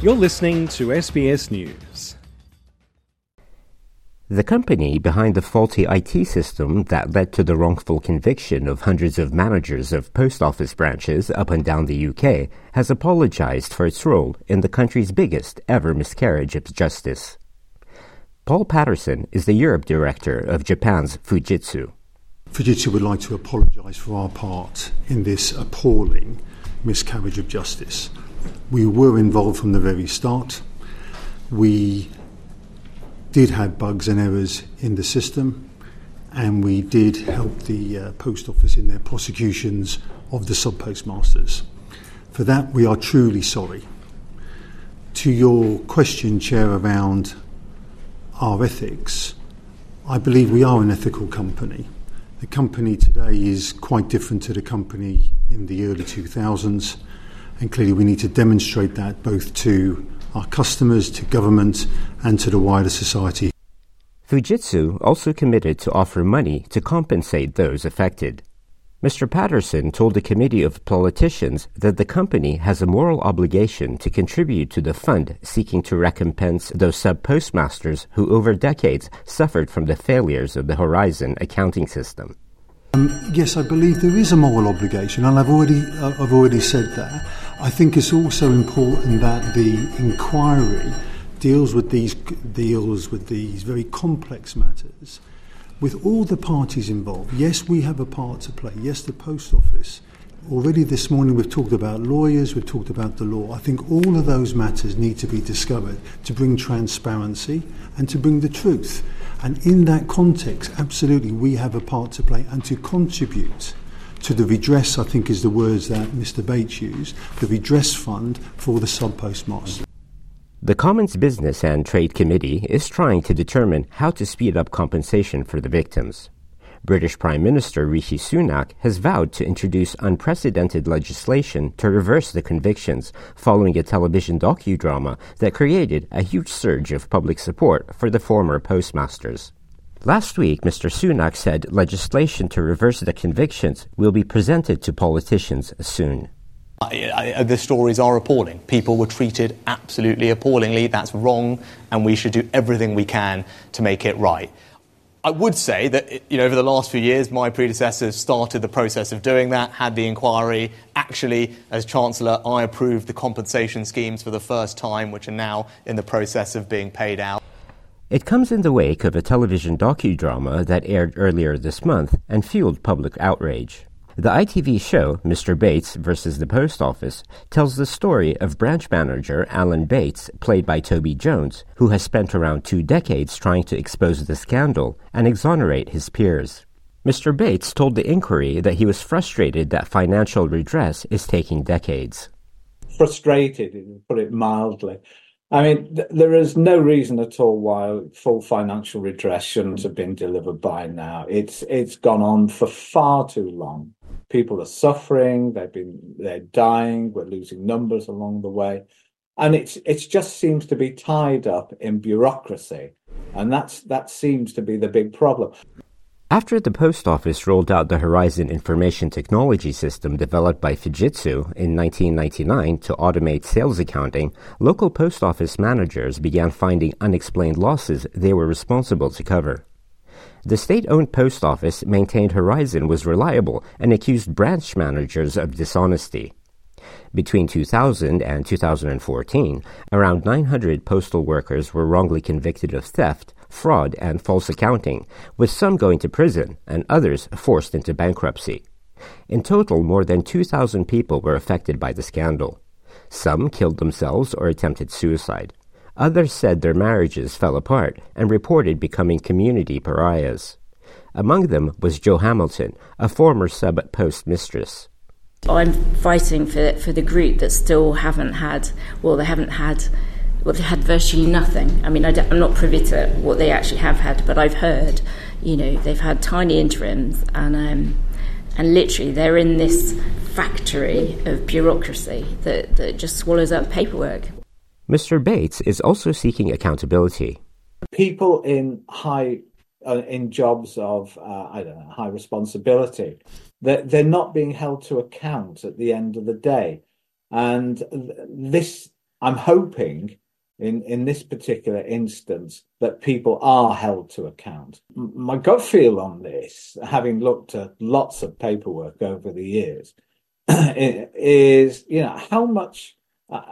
You're listening to SBS News. The company behind the faulty IT system that led to the wrongful conviction of hundreds of managers of post office branches up and down the UK has apologized for its role in the country's biggest ever miscarriage of justice. Paul Patterson is the Europe director of Japan's Fujitsu. Fujitsu would like to apologise for our part in this appalling miscarriage of justice. We were involved from the very start. We did have bugs and errors in the system, and we did help the uh, post office in their prosecutions of the sub postmasters. For that, we are truly sorry. To your question, Chair, around our ethics, I believe we are an ethical company. The company today is quite different to the company in the early 2000s, and clearly we need to demonstrate that both to our customers, to government, and to the wider society. Fujitsu also committed to offer money to compensate those affected. Mr. Patterson told a committee of politicians that the company has a moral obligation to contribute to the fund seeking to recompense those sub postmasters who over decades suffered from the failures of the Horizon accounting system. Um, yes, I believe there is a moral obligation, and I've already, uh, I've already said that. I think it's also important that the inquiry deals with these deals with these very complex matters with all the parties involved. Yes, we have a part to play. Yes, the post office. Already this morning we've talked about lawyers, we've talked about the law. I think all of those matters need to be discovered to bring transparency and to bring the truth. And in that context, absolutely, we have a part to play and to contribute to the redress, I think is the words that Mr. Bates used, the redress fund for the sub postmaster. The Commons Business and Trade Committee is trying to determine how to speed up compensation for the victims. British Prime Minister Rishi Sunak has vowed to introduce unprecedented legislation to reverse the convictions following a television docudrama that created a huge surge of public support for the former postmasters. Last week, Mr. Sunak said legislation to reverse the convictions will be presented to politicians soon. I, I, uh, the stories are appalling. People were treated absolutely appallingly. That's wrong, and we should do everything we can to make it right. I would say that uh, you know, over the last few years, my predecessors started the process of doing that, had the inquiry. Actually, as Chancellor, I approved the compensation schemes for the first time, which are now in the process of being paid out. It comes in the wake of a television docudrama that aired earlier this month and fueled public outrage. The ITV show, Mr. Bates versus the Post Office, tells the story of branch manager Alan Bates, played by Toby Jones, who has spent around two decades trying to expose the scandal and exonerate his peers. Mr. Bates told the inquiry that he was frustrated that financial redress is taking decades. Frustrated, put it mildly. I mean, th- there is no reason at all why full financial redress shouldn't have been delivered by now. It's it's gone on for far too long. People are suffering. They've been they're dying. We're losing numbers along the way, and it's it just seems to be tied up in bureaucracy, and that's that seems to be the big problem. After the post office rolled out the Horizon Information Technology System developed by Fujitsu in 1999 to automate sales accounting, local post office managers began finding unexplained losses they were responsible to cover. The state owned post office maintained Horizon was reliable and accused branch managers of dishonesty. Between 2000 and 2014, around 900 postal workers were wrongly convicted of theft, fraud, and false accounting, with some going to prison and others forced into bankruptcy. In total, more than 2,000 people were affected by the scandal. Some killed themselves or attempted suicide. Others said their marriages fell apart and reported becoming community pariahs. Among them was Jo Hamilton, a former sub post mistress. I'm fighting for for the group that still haven't had, well, they haven't had, well, they had virtually nothing. I mean, I am not privy to what they actually have had, but I've heard, you know, they've had tiny interims and. Um, and literally, they're in this factory of bureaucracy that, that just swallows up paperwork. Mr. Bates is also seeking accountability. People in high uh, in jobs of uh, I don't know high responsibility that they're, they're not being held to account at the end of the day, and this I'm hoping in, in this particular instance that people are held to account. My gut feel on this, having looked at lots of paperwork over the years, is you know how much uh,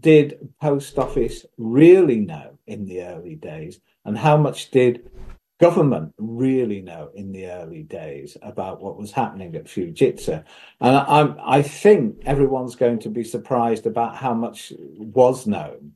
did post office really know in the early days, and how much did government really know in the early days about what was happening at Fujitsu. And I'm, I think everyone's going to be surprised about how much was known.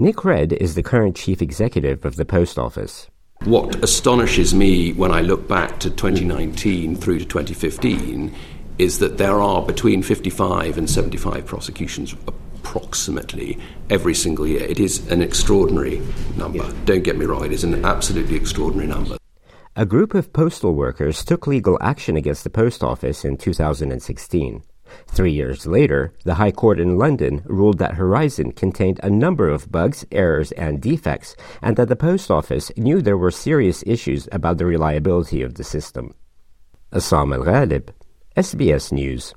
Nick Read is the current chief executive of the post office. What astonishes me when I look back to 2019 through to 2015 is that there are between 55 and 75 prosecutions approximately every single year. It is an extraordinary number. Yeah. Don't get me wrong, it is an absolutely extraordinary number. A group of postal workers took legal action against the post office in 2016. Three years later, the High Court in London ruled that Horizon contained a number of bugs, errors, and defects, and that the post office knew there were serious issues about the reliability of the system. Assam Al Ghalib, SBS News.